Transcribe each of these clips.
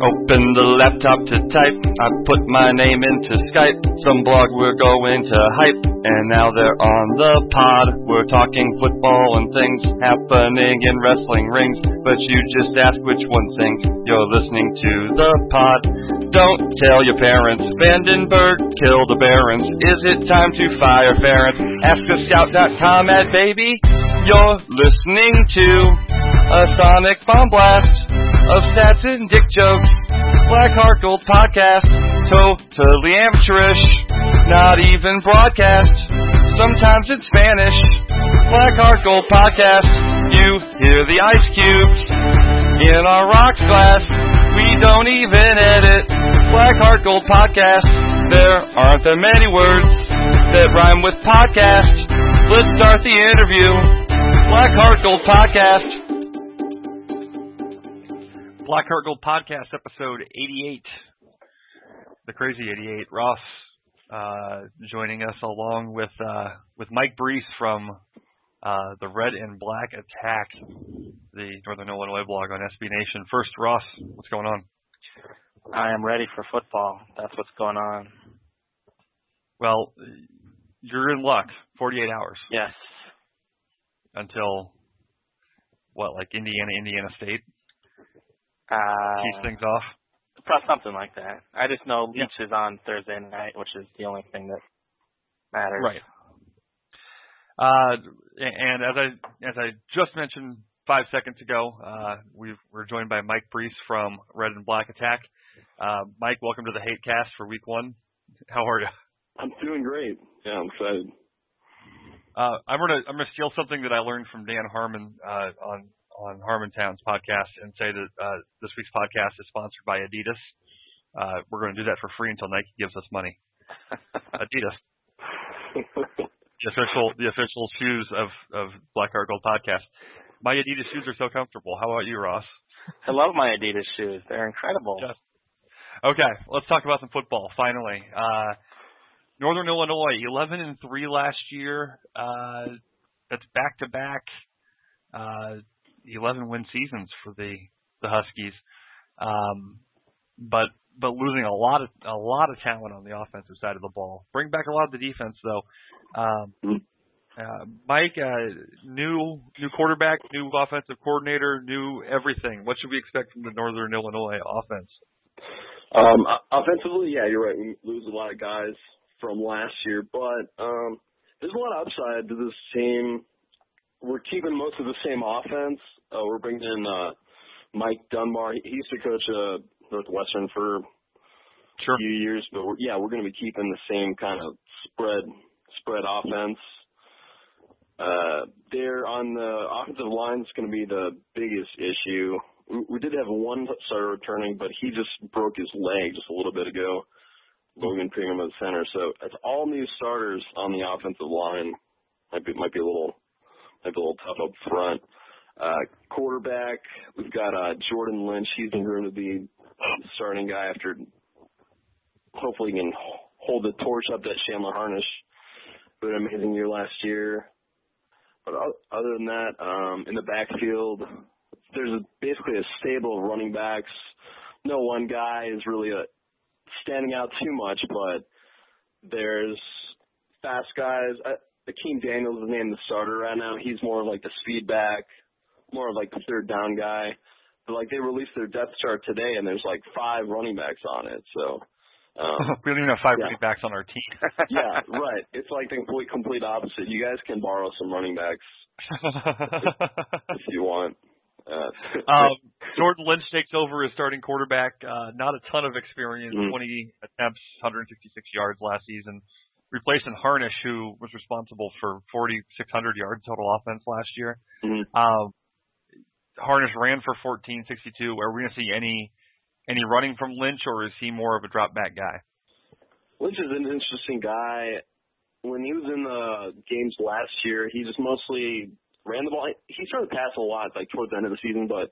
Open the laptop to type. I put my name into Skype. Some blog we're going to hype. And now they're on the pod. We're talking football and things happening in wrestling rings. But you just ask which one sings. You're listening to the pod. Don't tell your parents. Vandenberg killed the Barons. Is it time to fire Ferentz? Ask a scout.com at baby. You're listening to a sonic bomb blast of stats and dick jokes. Black Heart Gold podcast, totally amateurish, not even broadcast. Sometimes it's Spanish. Black Heart Gold podcast, you hear the ice cubes in our rocks glass. We don't even edit. Black Heart Gold podcast, there aren't that many words that rhyme with podcast. Let's start the interview. Black Heart Gold podcast. Black Heart Gold Podcast, episode 88. The Crazy 88. Ross uh, joining us along with uh, with Mike Brees from uh, the Red and Black Attack, the Northern Illinois blog on SB Nation. First, Ross, what's going on? I am ready for football. That's what's going on. Well, you're in luck. 48 hours. Yes. Until what, like Indiana, Indiana State? Uh, Keys things off. Probably something like that. I just know Leach yeah. is on Thursday night, which is the only thing that matters. Right. Uh, and as I as I just mentioned five seconds ago, uh, we are joined by Mike Brees from Red and Black Attack. Uh, Mike, welcome to the Hate Cast for Week One. How are you? I'm doing great. Yeah, I'm excited. Uh, I'm gonna I'm gonna steal something that I learned from Dan Harmon uh, on on Harmontown's podcast and say that uh, this week's podcast is sponsored by Adidas. Uh, we're going to do that for free until Nike gives us money. Adidas, the official the official shoes of of Black Heart Gold podcast. My Adidas shoes are so comfortable. How about you, Ross? I love my Adidas shoes. They're incredible. Just, okay, let's talk about some football. Finally, uh, Northern Illinois, 11 and three last year. Uh, that's back to back. 11 win seasons for the the Huskies. Um, but but losing a lot of a lot of talent on the offensive side of the ball. Bring back a lot of the defense though. Um, uh, Mike, uh, new new quarterback, new offensive coordinator, new everything. What should we expect from the Northern Illinois offense? Um, offensively, yeah, you're right. We lose a lot of guys from last year, but um, there's a lot of upside to this team we're keeping most of the same offense. Uh, we're bringing in uh, Mike Dunbar. He used to coach uh, Northwestern for sure. a few years, but we're, yeah, we're going to be keeping the same kind of spread spread offense. Uh, there on the offensive line is going to be the biggest issue. We, we did have one starter returning, but he just broke his leg just a little bit ago. Logan Pingham at the center, so it's all new starters on the offensive line. Might be might be a little maybe a little tough up front. Uh, quarterback, we've got uh, Jordan Lynch. He's been groomed to be the starting guy after hopefully he can hold the torch up that Chandler Harnish, who had an amazing year last year. But other than that, um, in the backfield, there's basically a stable of running backs. No one guy is really a, standing out too much, but there's fast guys. I, Akeem Daniels is named the starter right now. He's more of like the speed back, more of like the third down guy. But like they released their depth chart today, and there's like five running backs on it. So um, we don't even have five yeah. running backs on our team. yeah, right. It's like the complete complete opposite. You guys can borrow some running backs if you want. Uh, um, Jordan Lynch takes over as starting quarterback. Uh, not a ton of experience, mm-hmm. 20 attempts, 166 yards last season replacing Harnish, who was responsible for 4,600 yards total offense last year. Mm-hmm. Um, Harnish ran for 1462. Are we going to see any any running from Lynch, or is he more of a drop back guy? Lynch is an interesting guy. When he was in the games last year, he just mostly ran the ball. He started to pass a lot, like towards the end of the season, but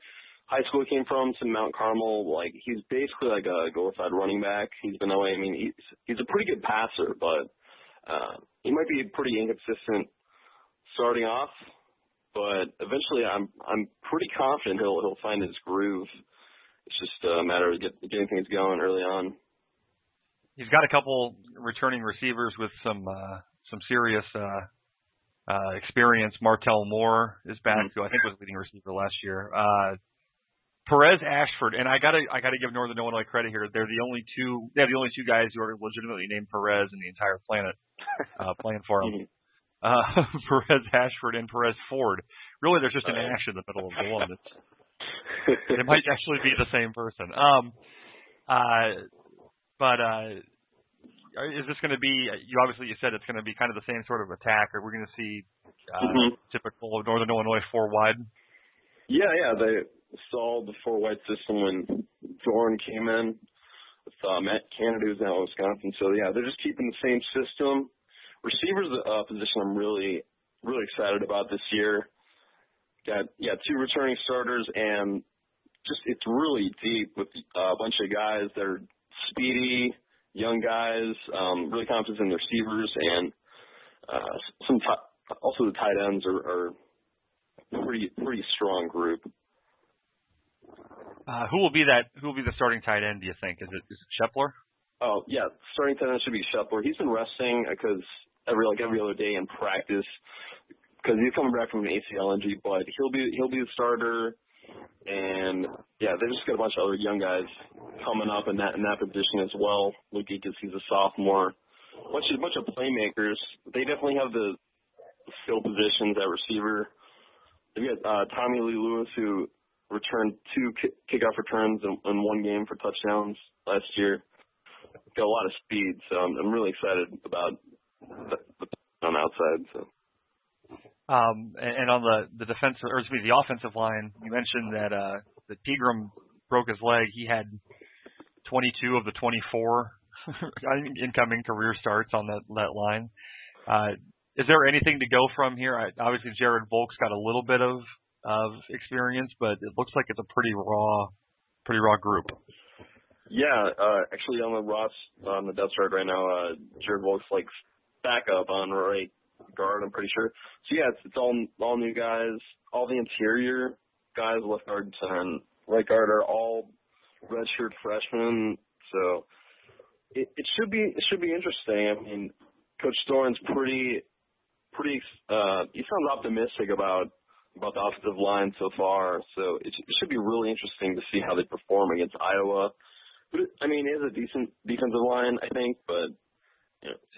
high school he came from to Mount Carmel. Like he's basically like a glorified running back. He's been that way. I mean, he's he's a pretty good passer, but he might be pretty inconsistent starting off, but eventually I'm I'm pretty confident he'll he'll find his groove it's just a matter of get, getting things going early on. He's got a couple returning receivers with some uh, some serious uh, uh, experience. Martell Moore is back, mm-hmm. who I think was leading receiver last year. Uh, Perez Ashford, and I gotta I gotta give Northern Illinois credit here. They're the only two they have the only two guys who are legitimately named Perez in the entire planet uh, playing for them. Uh, Perez Ashford and Perez Ford. Really, there's just an Ash in the middle of the one. It's, it might actually be the same person. Um, uh, but uh, is this going to be? You obviously you said it's going to be kind of the same sort of attack. Are we going to see uh, mm-hmm. typical of Northern Illinois four wide? Yeah, yeah. They saw the four wide system when Doeren came in with uh, Matt Canada, who's now in Wisconsin. So yeah, they're just keeping the same system. Receivers uh, position, I'm really really excited about this year. Got yeah, two returning starters and just it's really deep with uh, a bunch of guys that are speedy, young guys, um, really confident in the receivers, and uh, some t- also the tight ends are, are pretty pretty strong group. Uh, who will be that? Who will be the starting tight end? Do you think is it is it Shepler? Oh yeah, starting tight end should be Shepler. He's been resting because every like every other day in practice because he's coming back from an ACL injury, but he'll be he'll be the starter. And yeah, they just got a bunch of other young guys coming up in that in that position as well. Luke because he's a sophomore. Bunch of, bunch of playmakers. They definitely have the skill positions at receiver. They got uh, Tommy Lee Lewis who returned two kick, kickoff returns in, in one game for touchdowns last year. Got a lot of speed, so I'm, I'm really excited about the, the on outside. So. Um, and, and on the the defensive, or excuse me, the offensive line, you mentioned that uh, that Pegram broke his leg. He had 22 of the 24 incoming career starts on that that line. Uh, is there anything to go from here? I, obviously, Jared Volk's got a little bit of of experience, but it looks like it's a pretty raw, pretty raw group. Yeah, uh, actually on the Ross on the depth chart right now, uh, Jared Volk's like backup on right guard, I'm pretty sure. So yeah, it's, it's all all new guys. All the interior guys, left guard and right guard, are all redshirt freshmen. So it, it should be it should be interesting. I mean, Coach Doeren's pretty pretty. Uh, he sounds optimistic about about the offensive line so far. So it, it should be really interesting to see how they perform against Iowa. But it, I mean, it is a decent defensive line, I think, but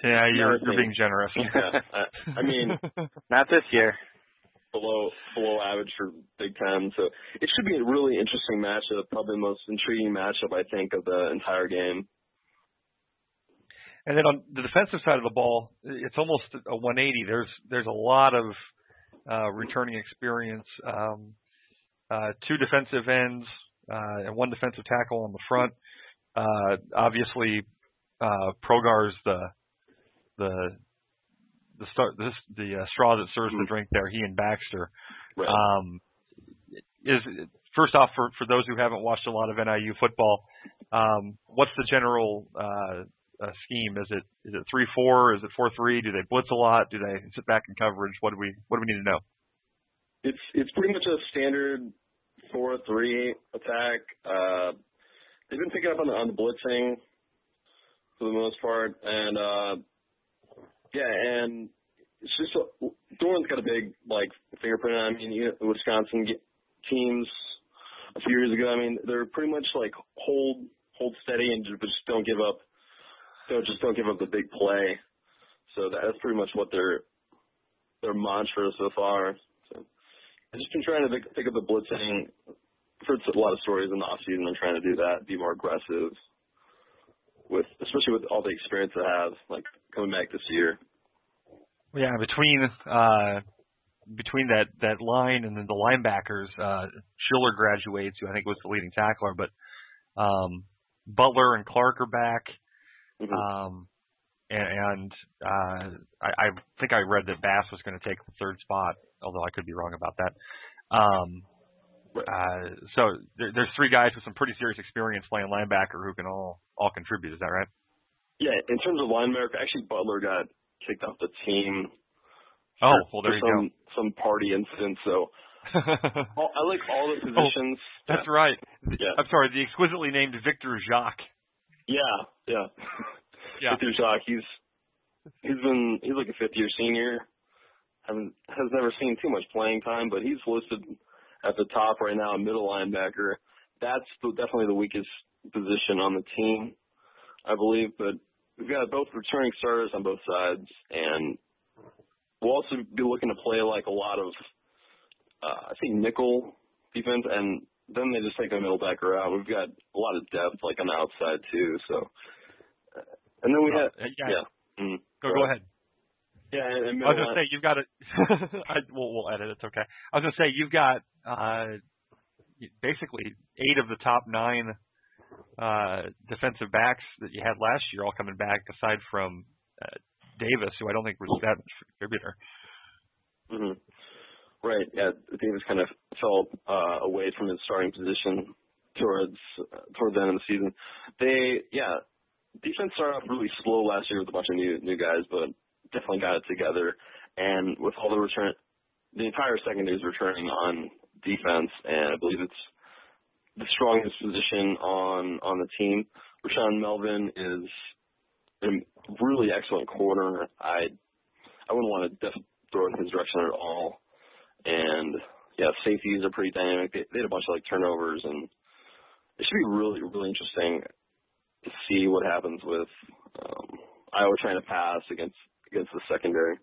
yeah, you're you're being generous. yeah, I, I mean, not this year. Below below average for Big Ten, so it should be a really interesting matchup. Probably the most intriguing matchup I think of the entire game. And then on the defensive side of the ball, it's almost a 180. There's there's a lot of uh, returning experience. Um, uh, two defensive ends uh, and one defensive tackle on the front. Uh, obviously, uh, Progar's the the the start this the uh, straw that serves the mm-hmm. drink there. He and Baxter. Right. Um, is first off for for those who haven't watched a lot of NIU football, um, what's the general uh, uh, scheme? Is it is it three four? Is it four three? Do they blitz a lot? Do they sit back in coverage? What do we what do we need to know? It's it's pretty much a standard four three attack. Uh, they've been picking up on the on the blitzing for the most part. And uh yeah, and it's just a, Doeren's got a big like fingerprint. I mean, you know, Wisconsin teams a few years ago. I mean, they're pretty much like hold hold steady and just don't give up. So just don't give up the big play. So that's pretty much what their their mantra so far. So I've just been trying to pick, pick up the blitzing. I've heard a lot of stories in the off season. I'm trying to do that, be more aggressive with especially with all the experience I have, like coming back this year. Yeah, between uh between that that line and then the linebackers, uh Schiller graduates, who I think was the leading tackler, but um Butler and Clark are back. Mm-hmm. Um and, and uh I, I think I read that Bass was going to take the third spot, although I could be wrong about that. Um uh, so there, there's three guys with some pretty serious experience playing linebacker who can all all contribute. Is that right? Yeah, in terms of linebacker, actually Butler got kicked off the team. Oh, well there you some, go. Some party incident. So all, I like all the positions. Oh, that's yeah. right. Yeah. I'm sorry, the exquisitely named Victor Jacques. Yeah, yeah. yeah. Victor Jacques. He's he's been he's like a fifth year senior. Haven't has never seen too much playing time, but he's listed at the top right now, middle linebacker. That's the, definitely the weakest position on the team, I believe. But we've got both returning starters on both sides, and we'll also be looking to play like a lot of, uh, I think nickel defense, and then they just take the middle backer out. We've got a lot of depth like on the outside too. So, uh, and then we uh, have yeah. yeah. Mm, go go ahead. Yeah, and I was gonna say you've got it. we'll, we'll edit. It's okay. I was gonna say you've got uh, basically eight of the top nine uh, defensive backs that you had last year all coming back, aside from uh, Davis, who I don't think was that contributor. Mm-hmm. Right. Yeah, Davis kind of fell uh, away from his starting position towards uh, towards the end of the season. They, yeah, defense started off really slow last year with a bunch of new new guys, but definitely got it together. And with all the return, the entire secondary is returning on defense, and I believe it's the strongest position on on the team. Rashaan Melvin is a really excellent corner. I I wouldn't want to def- throw in his direction at all. And yeah, safeties are pretty dynamic. They, they had a bunch of like turnovers, and it should be really really interesting to see what happens with um, Iowa trying to pass against against the secondary.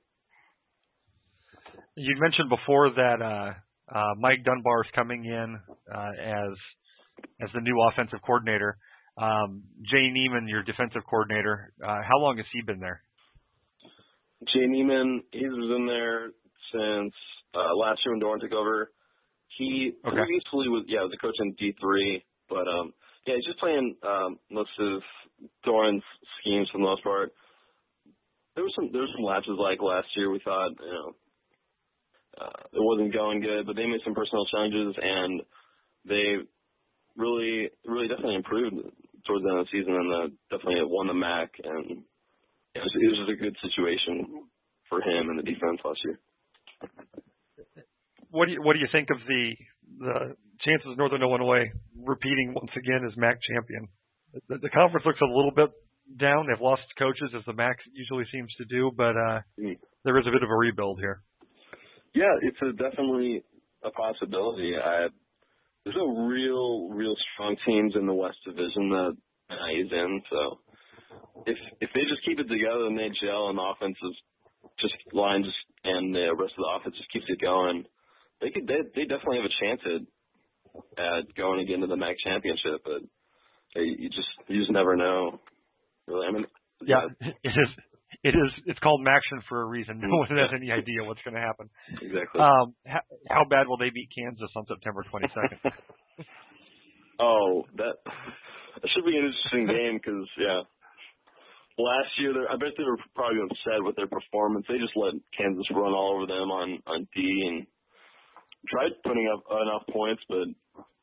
You mentioned before that uh, uh, Mike Dunbar is coming in uh, as as the new offensive coordinator. Um, Jay Niemann, your defensive coordinator, uh, how long has he been there? Jay Niemann, he's been there since uh, last year when Doeren took over. He okay. previously was yeah was a coach in D three, but um yeah he's just playing um, most of Doeren's schemes for the most part. There was some there was some lapses like last year. We thought you know uh, it wasn't going good, but they made some personal changes and they really really definitely improved towards the end of the season and the, definitely won the MAC and it was, it was just a good situation for him and the defense last year what do you what do you think of the the chances of Northern Illinois repeating once again as MAC champion? The, the conference looks a little bit down. They've lost coaches as the MAC usually seems to do, but uh, mm. there is a bit of a rebuild here. Yeah, it's a, definitely a possibility. I, there's no real real strong teams in the West Division that NIA's in, so if if they just keep it together and they gel and the offensive just line just and the rest of the offense just keeps it going, they could they they definitely have a chance at at going again to the MAC championship, but they, you just you just never know. Really, I mean, yeah, yeah. it is. It is. It's called MACtion for a reason. No one has any idea what's going to happen. Exactly. Um, how, how bad will they beat Kansas on September 22nd? oh, that that should be an interesting game because yeah, last year, I bet they were probably upset with their performance. They just let Kansas run all over them on on D and tried putting up enough points, but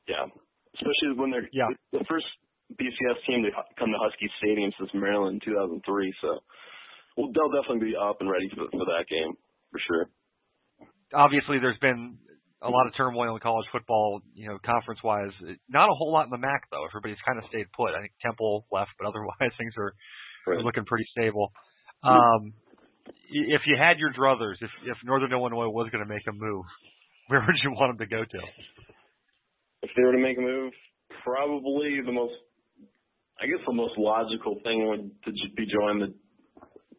yeah, especially when they're yeah. the first BCS team to come to Husky Stadium since Maryland in 2003. So, well, they'll definitely be up and ready for for that game for sure. Obviously, there's been a lot of turmoil in college football, you know, conference wise. Not a whole lot in the MAC though. Everybody's kind of stayed put. I think Temple left, but otherwise things are right. looking pretty stable. Um, if you had your druthers, if if Northern Illinois was going to make a move, where would you want them to go to? If they were to make a move, probably the most, I guess the most logical thing would to be join the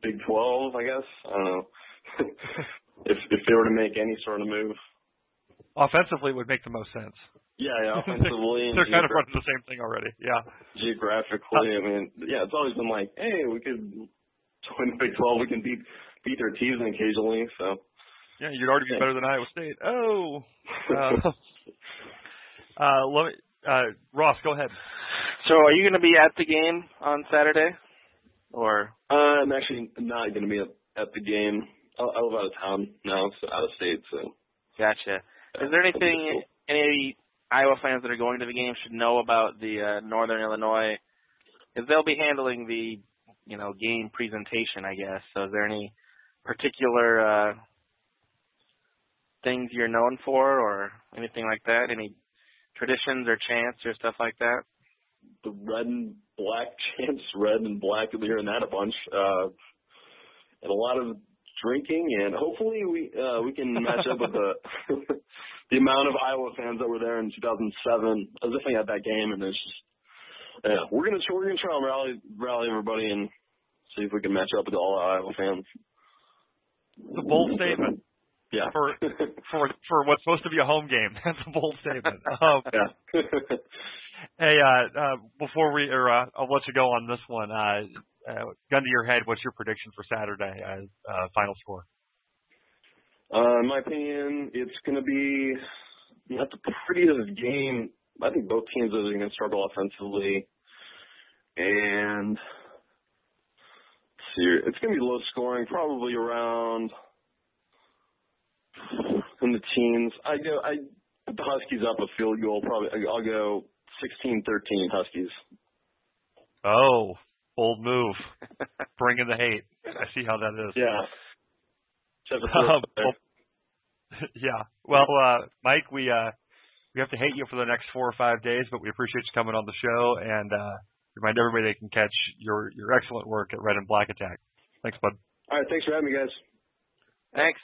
Big 12. I guess I don't know. if if they were to make any sort of move, offensively it would make the most sense. Yeah, yeah, offensively. They're kind of running the same thing already. Yeah. Geographically, uh, I mean, yeah, it's always been like, hey, we could join the Big 12. We can beat beat their teams occasionally. So. Yeah, you'd already be better than Iowa State. Oh. Uh, uh, let me, uh, Ross, go ahead. So, are you going to be at the game on Saturday, or? Uh, I'm actually not going to be at the game. I, I live out of town now, so out of state. So. Gotcha. Is there anything any Iowa fans that are going to the game should know about the uh, Northern Illinois, because they'll be handling the, you know, game presentation, I guess. So is there any particular uh, things you're known for, or anything like that? Any traditions or chants or stuff like that? The red and black chants, red and black. You'll be hearing that a bunch. Uh, and a lot of drinking, and hopefully we uh, we can match up with the the amount of Iowa fans that were there in 2007. I was definitely at that game, and it's just yeah, we're gonna we're gonna try and rally rally everybody and see if we can match up with all Iowa fans. It's a bold statement. Yeah. For for for what's supposed to be a home game. That's a bold statement. Um, yeah. hey, uh, uh, before we or uh, I'll let you go on this one. Uh, uh, gun to your head, what's your prediction for Saturday? Uh, uh, final score. Uh, in my opinion, it's going to be not the prettiest game. I think both teams are going to struggle offensively, and see, it's going to be low scoring, probably around in the teens. I go, I put the Huskies up a field goal. Probably, I'll go 16-13 Huskies. Oh, bold move. Bringing the hate. I see how that is. Yeah. Um, well, yeah. Well, uh, Mike, we uh, we have to hate you for the next four or five days, but we appreciate you coming on the show and uh, remind everybody they can catch your your excellent work at Red and Black Attack. Thanks, bud. All right. Thanks for having me, guys. Thanks.